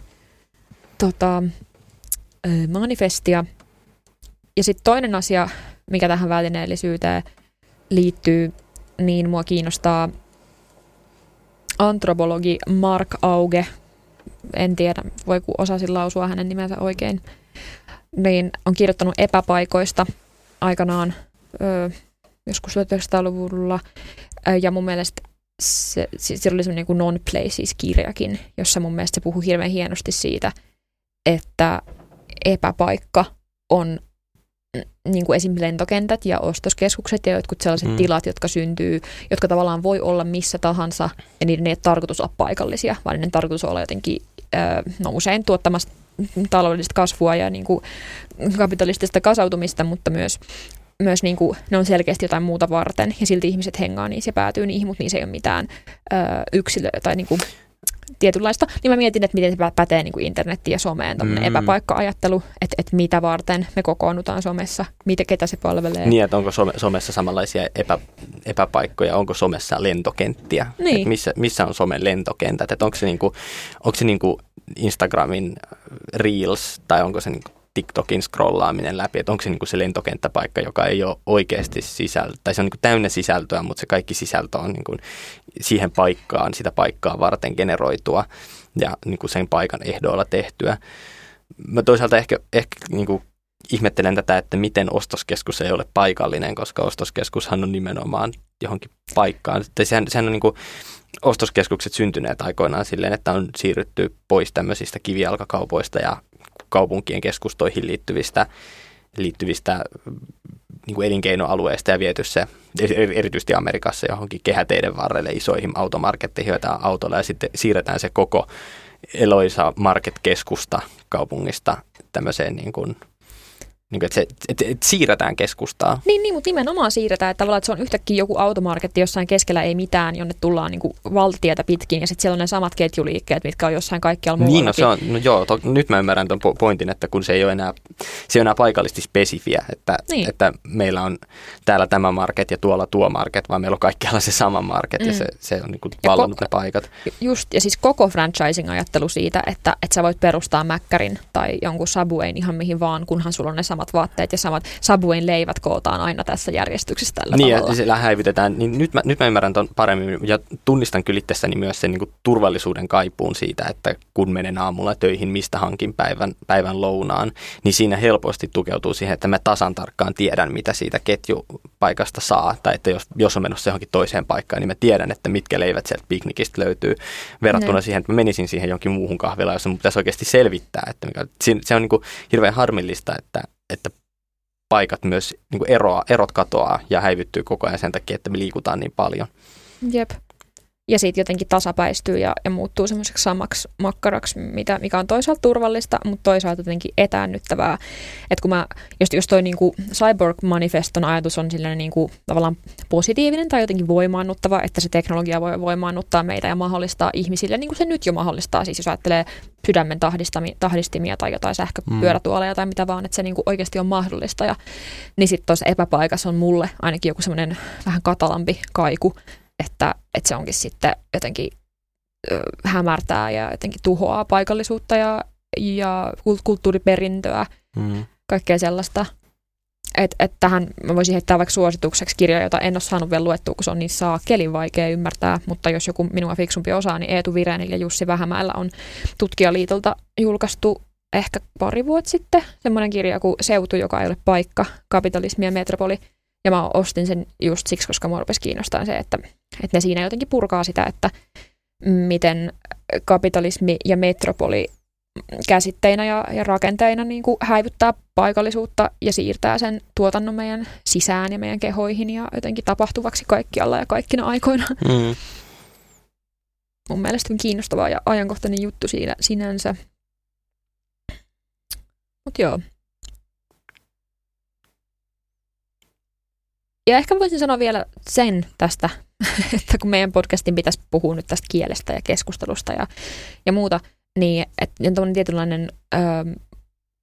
tota, manifestia. Ja sitten toinen asia, mikä tähän välineellisyyteen liittyy, niin mua kiinnostaa antropologi Mark Auge, en tiedä, voi kun osasin lausua hänen nimensä oikein, niin on kirjoittanut epäpaikoista aikanaan ö, joskus 1900-luvulla. Ö, ja mun mielestä se, se oli semmoinen niin non-places-kirjakin, jossa mun mielestä se puhuu hirveän hienosti siitä, että epäpaikka on niin kuin esim. lentokentät ja ostoskeskukset ja jotkut sellaiset mm. tilat, jotka syntyy, jotka tavallaan voi olla missä tahansa ja niiden ei ole tarkoitus olla paikallisia, vaan niiden tarkoitus olla jotenkin no usein tuottamassa taloudellista kasvua ja niin kuin kapitalistista kasautumista, mutta myös, myös niin kuin, ne on selkeästi jotain muuta varten. Ja silti ihmiset hengaa niin se päätyy niihin, mutta niissä ei ole mitään ö, yksilö- tai niin kuin, tietynlaista, niin mä mietin, että miten se pätee niin kuin internettiin ja someen, tämmöinen mm. epäpaikka-ajattelu, että, että mitä varten me kokoonnutaan somessa, mitä, ketä se palvelee. Niin, että onko some, somessa samanlaisia epä, epäpaikkoja, onko somessa lentokenttiä, niin. että missä, missä on somen lentokentät, että onko se, niin kuin, onko se niin kuin Instagramin Reels tai onko se niin kuin TikTokin scrollaaminen läpi, että onko se niin kuin se lentokenttäpaikka, joka ei ole oikeasti sisältö, tai se on niin kuin täynnä sisältöä, mutta se kaikki sisältö on niin kuin siihen paikkaan, sitä paikkaa varten generoitua ja niin kuin sen paikan ehdoilla tehtyä. Mä toisaalta ehkä, ehkä niin kuin ihmettelen tätä, että miten ostoskeskus ei ole paikallinen, koska ostoskeskushan on nimenomaan johonkin paikkaan. Sehän, sehän on niin kuin, ostoskeskukset syntyneet aikoinaan silleen, että on siirrytty pois tämmöisistä kivijalkakaupoista ja kaupunkien keskustoihin liittyvistä, liittyvistä niin kuin elinkeinoalueista ja viety se erityisesti Amerikassa johonkin kehäteiden varrelle isoihin automarketteihin, joita autolla ja sitten siirretään se koko Eloisa Market-keskusta kaupungista tämmöiseen niin kuin – niin kuin, että, se, että, että siirretään keskustaa. Niin, niin, mutta nimenomaan siirretään, että tavallaan että se on yhtäkkiä joku automarketti jossain keskellä ei mitään, jonne tullaan niin kuin valtietä pitkin ja sitten siellä on ne samat ketjuliikkeet, mitkä on jossain kaikkialla muualla. Niin, no, se on, no joo, to, nyt mä ymmärrän tuon pointin, että kun se ei ole enää, se ei ole enää paikallisesti spesifiä, että, niin. että meillä on täällä tämä market ja tuolla tuo market, vaan meillä on kaikkialla se sama market mm. ja se, se on niin kuin vallannut koko, ne paikat. Just, ja siis koko franchising-ajattelu siitä, että, että sä voit perustaa Mäkkärin tai jonkun Subwayn ihan mihin vaan, kunhan sulla on ne samat vaatteet ja samat Subwayn leivät kootaan aina tässä järjestyksessä tällä niin, tavalla. Niin, se häivytetään. Niin nyt, mä, nyt mä ymmärrän ton paremmin ja tunnistan kyllä itsessäni myös sen niin kuin turvallisuuden kaipuun siitä, että kun menen aamulla töihin, mistä hankin päivän, päivän lounaan, niin siinä helposti tukeutuu siihen, että mä tasan tarkkaan tiedän, mitä siitä ketjupaikasta saa. Tai että jos, jos on menossa johonkin toiseen paikkaan, niin mä tiedän, että mitkä leivät sieltä piknikistä löytyy. Verrattuna ne. siihen, että mä menisin siihen jonkin muuhun kahvilaan, jossa mun pitäisi oikeasti selvittää. Että se on niin kuin hirveän harmillista, että, että paikat myös niin eroa, erot katoaa ja häivyttyy koko ajan sen takia, että me liikutaan niin paljon. Jep ja sitten jotenkin tasapäistyy ja, ja muuttuu semmoiseksi samaksi makkaraksi, mitä, mikä on toisaalta turvallista, mutta toisaalta jotenkin etäännyttävää. Että kun mä, jos, jos toi niinku Cyborg-manifeston ajatus on silleen niinku tavallaan positiivinen tai jotenkin voimaannuttava, että se teknologia voi voimaannuttaa meitä ja mahdollistaa ihmisille, niin kuin se nyt jo mahdollistaa, siis jos ajattelee sydämen tahdistimia tai jotain sähköpyörätuoleja tai mitä vaan, että se niinku oikeasti on mahdollista. Ja, niin sitten tuossa epäpaikassa on mulle ainakin joku semmoinen vähän katalampi kaiku, että, että se onkin sitten jotenkin ö, hämärtää ja jotenkin tuhoaa paikallisuutta ja, ja kulttuuriperintöä, mm. kaikkea sellaista. Et, et tähän mä voisin heittää vaikka suositukseksi kirja, jota en ole saanut vielä luettua, kun se on niin saakelin vaikea ymmärtää, mutta jos joku minua fiksumpi osaa, niin Eetu Virenil ja Jussi Vähämäellä on tutkijaliitolta julkaistu ehkä pari vuotta sitten semmoinen kirja kuin Seutu, joka ei ole paikka, kapitalismi ja metropoli – ja mä ostin sen just siksi, koska mua rupesi kiinnostaa se, että, että ne siinä jotenkin purkaa sitä, että miten kapitalismi ja metropoli käsitteinä ja, ja rakenteina niin kuin häivyttää paikallisuutta ja siirtää sen tuotannon meidän sisään ja meidän kehoihin ja jotenkin tapahtuvaksi kaikkialla ja kaikkina aikoina. Mm. Mun mielestä on kiinnostava ja ajankohtainen juttu siinä sinänsä. Mutta joo, Ja ehkä voisin sanoa vielä sen tästä, että kun meidän podcastin pitäisi puhua nyt tästä kielestä ja keskustelusta ja, ja muuta, niin että on tietynlainen ö,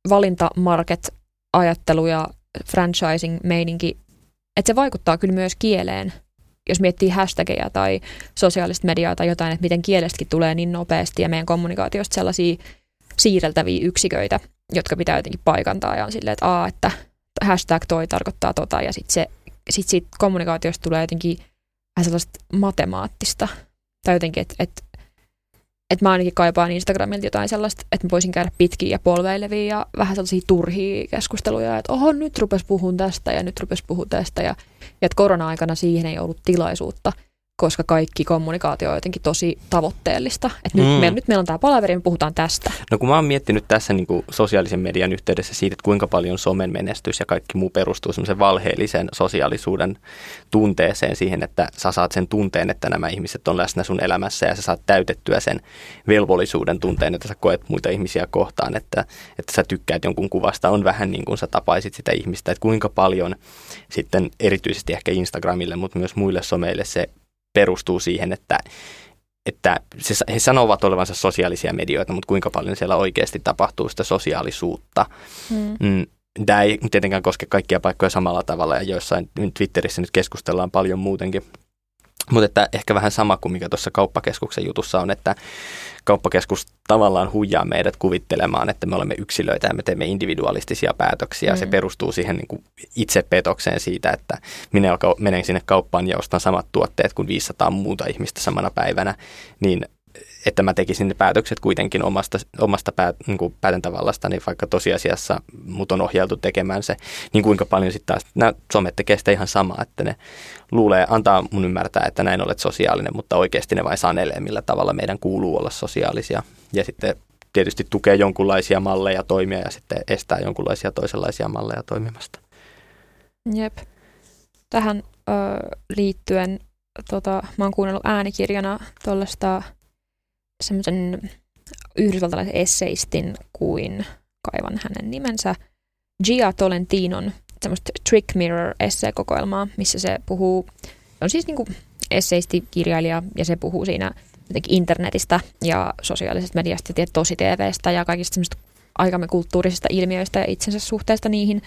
valintamarket-ajattelu ja franchising-meininki, että se vaikuttaa kyllä myös kieleen, jos miettii hashtageja tai sosiaalista mediaa tai jotain, että miten kielestäkin tulee niin nopeasti ja meidän kommunikaatiosta sellaisia siirreltäviä yksiköitä, jotka pitää jotenkin paikantaa ja on silleen, että a, että hashtag toi tarkoittaa tota ja sitten se sit siitä kommunikaatiosta tulee jotenkin vähän sellaista matemaattista. Tai jotenkin, että et, et mä ainakin kaipaan Instagramilta jotain sellaista, että mä voisin käydä pitkiä ja polveileviä ja vähän sellaisia turhia keskusteluja, että oho, nyt rupes puhun tästä ja nyt rupes puhun tästä. Ja, ja että korona-aikana siihen ei ollut tilaisuutta – koska kaikki kommunikaatio on jotenkin tosi tavoitteellista. Et nyt, mm. meillä, nyt meillä on tämä palaveri, me puhutaan tästä. No kun mä oon miettinyt tässä niin kuin sosiaalisen median yhteydessä siitä, että kuinka paljon somen menestys ja kaikki muu perustuu semmoisen valheellisen sosiaalisuuden tunteeseen siihen, että sä saat sen tunteen, että nämä ihmiset on läsnä sun elämässä ja sä saat täytettyä sen velvollisuuden tunteen, että sä koet muita ihmisiä kohtaan, että, että sä tykkäät jonkun kuvasta, on vähän niin kuin sä tapaisit sitä ihmistä, että kuinka paljon sitten erityisesti ehkä Instagramille, mutta myös muille someille se perustuu siihen, että, että se, he sanovat olevansa sosiaalisia medioita, mutta kuinka paljon siellä oikeasti tapahtuu sitä sosiaalisuutta. Mm. Mm, tämä ei tietenkään koske kaikkia paikkoja samalla tavalla ja joissain Twitterissä nyt keskustellaan paljon muutenkin mutta että ehkä vähän sama kuin mikä tuossa kauppakeskuksen jutussa on, että kauppakeskus tavallaan huijaa meidät kuvittelemaan, että me olemme yksilöitä ja me teemme individualistisia päätöksiä. Mm. Se perustuu siihen niin kuin itsepetokseen siitä, että minä menen sinne kauppaan ja ostan samat tuotteet kuin 500 muuta ihmistä samana päivänä, niin että mä tekisin ne päätökset kuitenkin omasta, omasta päät, niin kuin päätäntävallasta, niin vaikka tosiasiassa mut on ohjeltu tekemään se, niin kuinka paljon sitten taas nämä somet tekee sitä ihan samaa, että ne luulee, antaa mun ymmärtää, että näin olet sosiaalinen, mutta oikeasti ne vain sanelee, millä tavalla meidän kuuluu olla sosiaalisia. Ja sitten tietysti tukee jonkunlaisia malleja toimia ja sitten estää jonkunlaisia toisenlaisia malleja toimimasta. Jep. Tähän ö, liittyen tota, mä oon kuunnellut äänikirjana tuollaista semmoisen yhdysvaltalaisen esseistin kuin, kaivan hänen nimensä, Gia Tolentinon semmoista Trick Mirror esseekokoelmaa, missä se puhuu, on siis niinku esseisti-kirjailija ja se puhuu siinä jotenkin internetistä ja sosiaalisesta mediasta ja tosi TVstä ja kaikista semmoista aikamme kulttuurisista ilmiöistä ja itsensä suhteesta niihin.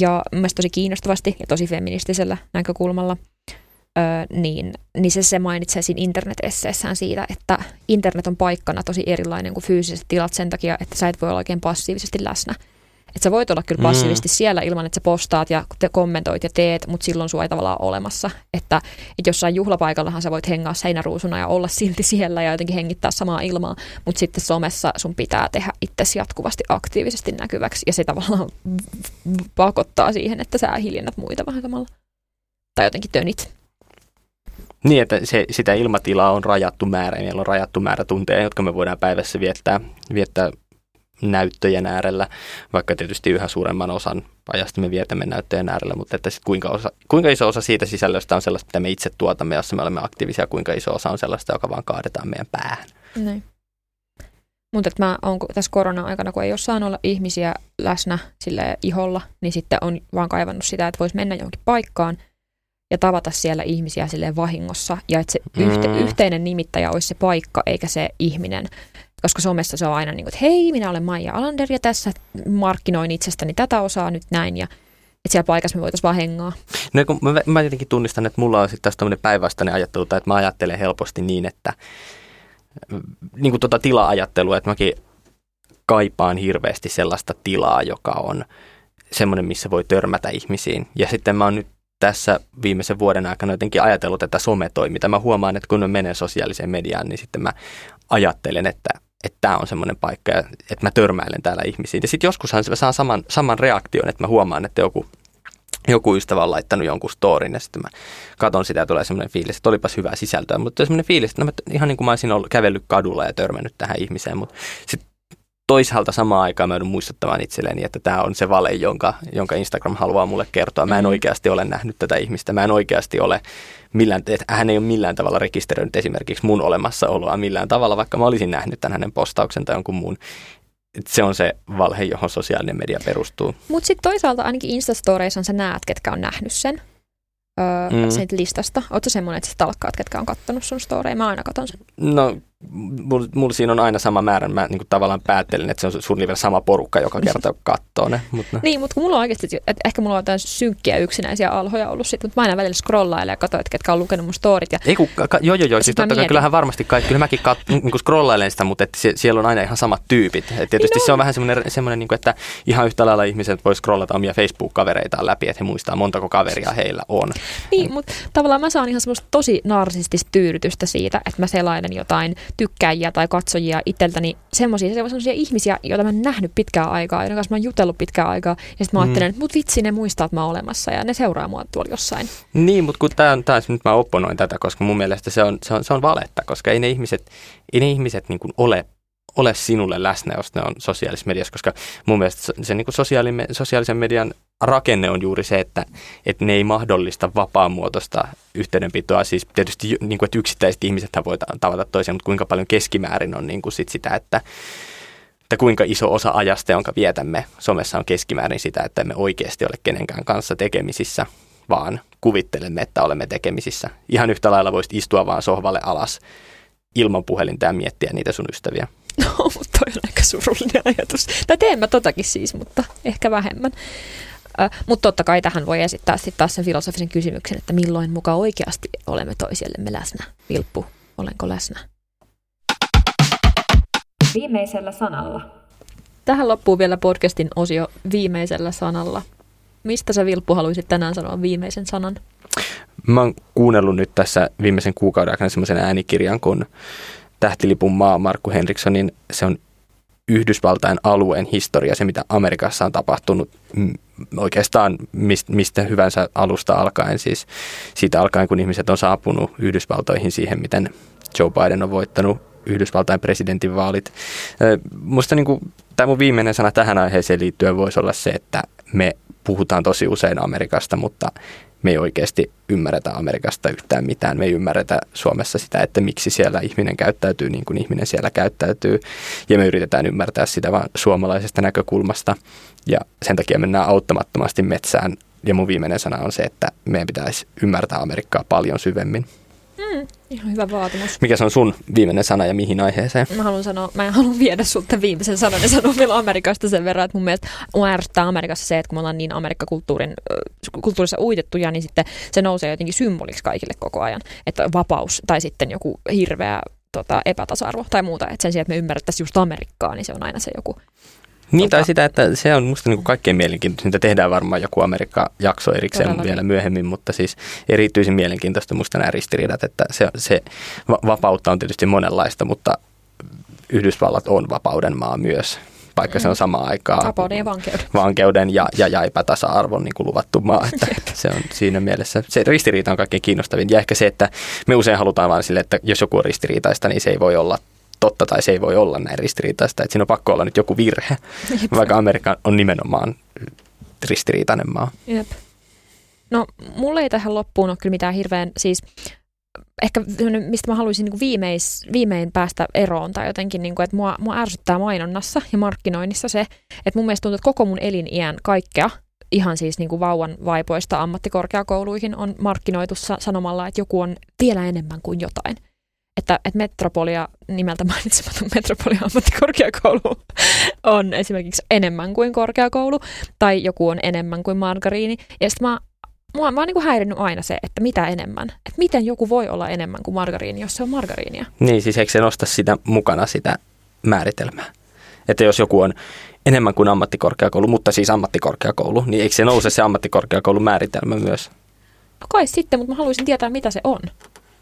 Ja mielestäni tosi kiinnostavasti ja tosi feministisellä näkökulmalla – Öö, niin, niin se, se mainitsee siinä internet-esseessään siitä, että internet on paikkana tosi erilainen kuin fyysiset tilat sen takia, että sä et voi olla oikein passiivisesti läsnä. Että sä voit olla kyllä mm. passiivisesti mm. siellä ilman, että sä postaat ja te kommentoit ja teet, mutta silloin sua ei tavallaan olemassa. Että, että jossain juhlapaikallahan sä voit hengaa seinäruusuna ja olla silti siellä ja jotenkin hengittää samaa ilmaa, mutta sitten somessa sun pitää tehdä itsesi jatkuvasti aktiivisesti näkyväksi ja se tavallaan pakottaa siihen, että sä hiljennät muita vähän samalla. Tai jotenkin tönit. Niin, että se, sitä ilmatilaa on rajattu määrä, ja meillä on rajattu määrä tunteja, jotka me voidaan päivässä viettää, viettää näyttöjen äärellä, vaikka tietysti yhä suuremman osan ajasta me vietämme näyttöjen äärellä, mutta että sit kuinka, osa, kuinka iso osa siitä sisällöstä on sellaista, mitä me itse tuotamme, jossa me olemme aktiivisia, kuinka iso osa on sellaista, joka vaan kaadetaan meidän päähän. Näin. Mutta mä oon tässä korona-aikana, kun ei ole saanut olla ihmisiä läsnä sille iholla, niin sitten on vaan kaivannut sitä, että voisi mennä johonkin paikkaan – ja tavata siellä ihmisiä silleen vahingossa ja että se yhte, mm. yhteinen nimittäjä olisi se paikka eikä se ihminen. Koska somessa se on aina niin kuin, että hei, minä olen Maija Alander ja tässä markkinoin itsestäni tätä osaa nyt näin ja että siellä paikassa me voitaisiin vaan hengaa. No kun mä, mä jotenkin tunnistan, että mulla on sitten tässä tämmöinen päinvastainen ajattelu, tai että mä ajattelen helposti niin, että niin kuin tuota tila-ajattelua, että mäkin kaipaan hirveästi sellaista tilaa, joka on semmoinen, missä voi törmätä ihmisiin. Ja sitten mä oon nyt tässä viimeisen vuoden aikana jotenkin ajatellut tätä sometoimia. Mä huomaan, että kun mä menen sosiaaliseen mediaan, niin sitten mä ajattelen, että että tämä on semmoinen paikka, että mä törmäilen täällä ihmisiin. Ja sitten joskushan mä saan saman, saman reaktion, että mä huomaan, että joku, joku ystävä on laittanut jonkun storin ja sitten mä katson sitä ja tulee semmoinen fiilis, että olipas hyvää sisältöä. Mutta semmoinen fiilis, että no mä, ihan niin kuin mä olisin ollut, kävellyt kadulla ja törmännyt tähän ihmiseen, mutta sitten toisaalta samaan aikaan mä joudun muistuttamaan itselleni, että tämä on se vale, jonka, jonka Instagram haluaa mulle kertoa. Mä en mm. oikeasti ole nähnyt tätä ihmistä. Mä en oikeasti ole millään, että hän ei ole millään tavalla rekisteröinyt esimerkiksi mun olemassaoloa millään tavalla, vaikka mä olisin nähnyt tämän hänen postauksen tai jonkun muun. Se on se valhe, johon sosiaalinen media perustuu. Mutta sitten toisaalta ainakin Instastoreissa sä näet, ketkä on nähnyt sen öö, mm. siitä listasta. Oletko semmoinen, että sä talkkaat, ketkä on kattonut sun storeja? Mä aina katon sen. No mulla mul siinä on aina sama määrä. Mä niin tavallaan päättelen, että se on suunnilleen sama porukka, joka kerta katsoo ne. Mutta no. Niin, mutta kun mulla on oikeasti, että ehkä mulla on jotain synkkiä yksinäisiä alhoja ollut sit, mutta mä aina välillä scrollailen ja katsoin, että ketkä on lukenut mun storit. Ja Ei kun, ka, joo, joo, joo. Siis totta kai, kyllähän varmasti kaikki, kyllä mäkin kat, niin scrollailen sitä, mutta että siellä on aina ihan samat tyypit. Et tietysti niin no. se on vähän semmoinen, semmoinen niin kuin, että ihan yhtä lailla ihmiset voi scrollata omia Facebook-kavereitaan läpi, että he muistaa montako kaveria heillä on. Niin, mutta tavallaan mä saan ihan semmoista tosi narsistista tyydytystä siitä, että mä selailen jotain tykkäjiä tai katsojia itseltäni semmoisia semmoisia ihmisiä, joita mä en nähnyt pitkään aikaa, joiden kanssa mä oon jutellut pitkään aikaa. Ja sitten mä mm. ajattelen, mm. että mut vitsi, ne muistaa, että mä oon olemassa ja ne seuraa mua tuolla jossain. Niin, mutta kun tää on taas, nyt mä opponoin tätä, koska mun mielestä se on, se on, se on valetta, koska ei ne ihmiset, ei ne ihmiset niin kuin ole ole sinulle läsnä, jos ne on sosiaalisessa mediassa, koska mun mielestä se, se niin kuin sosiaalisen median rakenne on juuri se, että, että ne ei mahdollista vapaamuotoista yhteydenpitoa. Siis tietysti niin kuin, että yksittäiset ihmiset voi tavata toisiaan, mutta kuinka paljon keskimäärin on niin kuin sit sitä, että, että kuinka iso osa ajasta, jonka vietämme somessa on keskimäärin sitä, että emme oikeasti ole kenenkään kanssa tekemisissä, vaan kuvittelemme, että olemme tekemisissä. Ihan yhtä lailla voisit istua vaan sohvalle alas ilman puhelinta ja miettiä niitä sun ystäviä. No, mutta toi on aika surullinen ajatus. Tai teen mä totakin siis, mutta ehkä vähemmän. Mutta totta kai tähän voi esittää sitten taas sen filosofisen kysymyksen, että milloin mukaan oikeasti olemme toisillemme läsnä. Vilppu, olenko läsnä? Viimeisellä sanalla. Tähän loppuu vielä podcastin osio viimeisellä sanalla. Mistä sä Vilppu haluaisit tänään sanoa viimeisen sanan? Mä oon kuunnellut nyt tässä viimeisen kuukauden aikana semmoisen äänikirjan kuin Tähtilipun maa Markku Henrikssonin. Se on Yhdysvaltain alueen historia, se mitä Amerikassa on tapahtunut oikeastaan mistä hyvänsä alusta alkaen, siis siitä alkaen kun ihmiset on saapunut Yhdysvaltoihin siihen, miten Joe Biden on voittanut Yhdysvaltain presidentinvaalit. Musta niin kuin, tämä mun viimeinen sana tähän aiheeseen liittyen voisi olla se, että me puhutaan tosi usein Amerikasta, mutta me ei oikeasti ymmärretä Amerikasta yhtään mitään. Me ei ymmärretä Suomessa sitä, että miksi siellä ihminen käyttäytyy niin kuin ihminen siellä käyttäytyy. Ja me yritetään ymmärtää sitä vain suomalaisesta näkökulmasta. Ja sen takia mennään auttamattomasti metsään. Ja mun viimeinen sana on se, että meidän pitäisi ymmärtää Amerikkaa paljon syvemmin. Mm, ihan hyvä vaatimus. Mikä se on sun viimeinen sana ja mihin aiheeseen? Mä haluan sanoa, mä en halua viedä sulta viimeisen sanan ja sanoa vielä Amerikasta sen verran, että mun mielestä mua ärsyttää Amerikassa se, että kun me ollaan niin Amerikkakulttuurin kulttuurissa uitettuja, niin sitten se nousee jotenkin symboliksi kaikille koko ajan. Että vapaus tai sitten joku hirveä tota, epätasa-arvo tai muuta. Että sen sijaan, että me ymmärrettäisiin just Amerikkaa, niin se on aina se joku niin, tai sitä, että se on musta niin kuin kaikkein mielenkiintoisinta. Tehdään varmaan joku Amerikka-jakso erikseen Todellakin. vielä myöhemmin, mutta siis erityisen mielenkiintoista musta nämä ristiriidat, että se, se vapautta on tietysti monenlaista, mutta Yhdysvallat on vapauden maa myös, vaikka mm. se on mm. samaan aikaan vapauden ja vankeuden, vankeuden ja, ja, ja epätasa-arvon niin kuin luvattu maa. Että se on siinä mielessä, se ristiriita on kaikkein kiinnostavin. Ja ehkä se, että me usein halutaan vain sille, että jos joku on ristiriitaista, niin se ei voi olla totta tai se ei voi olla näin ristiriitaista, että siinä on pakko olla nyt joku virhe, Jep. vaikka Amerikka on nimenomaan ristiriitainen maa. Jep. No, mulle ei tähän loppuun ole kyllä mitään hirveän, siis ehkä mistä mä haluaisin niin viimeis, viimein päästä eroon tai jotenkin, niin kuin, että mua, mua ärsyttää mainonnassa ja markkinoinnissa se, että mun mielestä tuntuu, että koko mun eliniän kaikkea, ihan siis niin kuin vauvan vaipoista ammattikorkeakouluihin on markkinoitu sanomalla, että joku on vielä enemmän kuin jotain että, että Metropolia, nimeltä mainitsematon Metropolia ammattikorkeakoulu on esimerkiksi enemmän kuin korkeakoulu, tai joku on enemmän kuin margariini. Ja sitten mä Mua, mä oon niin häirinnyt aina se, että mitä enemmän. Että miten joku voi olla enemmän kuin margariini, jos se on margariinia. Niin, siis eikö se nosta sitä mukana sitä määritelmää? Että jos joku on enemmän kuin ammattikorkeakoulu, mutta siis ammattikorkeakoulu, niin eikö se nouse se ammattikorkeakoulun määritelmä myös? No kai sitten, mutta mä haluaisin tietää, mitä se on.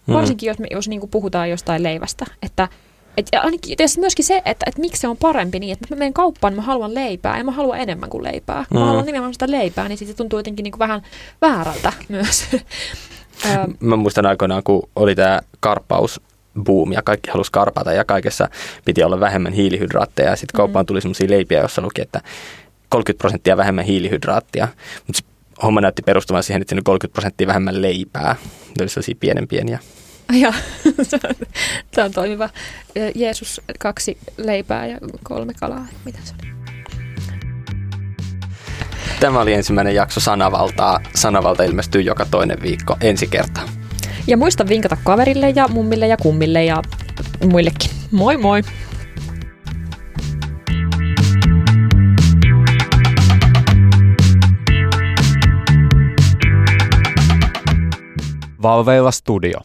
Mm. Varsinkin jos, me, jos niin kuin puhutaan jostain leivästä. Että, et, ja ainakin, ja myöskin se, että, että miksi se on parempi niin, että mä menen kauppaan, mä haluan leipää ja mä haluan enemmän kuin leipää. Mä mm. haluan nimenomaan sitä leipää, niin sitten se tuntuu jotenkin niin kuin vähän väärältä myös. mä muistan aikoinaan, kun oli tämä karppaus boom ja kaikki halusi karpata ja kaikessa piti olla vähemmän hiilihydraatteja. Sitten mm. kauppaan tuli sellaisia leipiä, joissa luki, että 30 prosenttia vähemmän hiilihydraattia. Mutta homma näytti perustuvan siihen, että siinä 30 prosenttia vähemmän leipää. Ne oli sellaisia pienen pieniä. Ja, tämä on toimiva. Jeesus kaksi leipää ja kolme kalaa. Mitä se oli? Tämä oli ensimmäinen jakso Sanavaltaa. Sanavalta ilmestyy joka toinen viikko ensi kertaa. Ja muista vinkata kaverille ja mummille ja kummille ja muillekin. Moi moi! Valveilla Studio.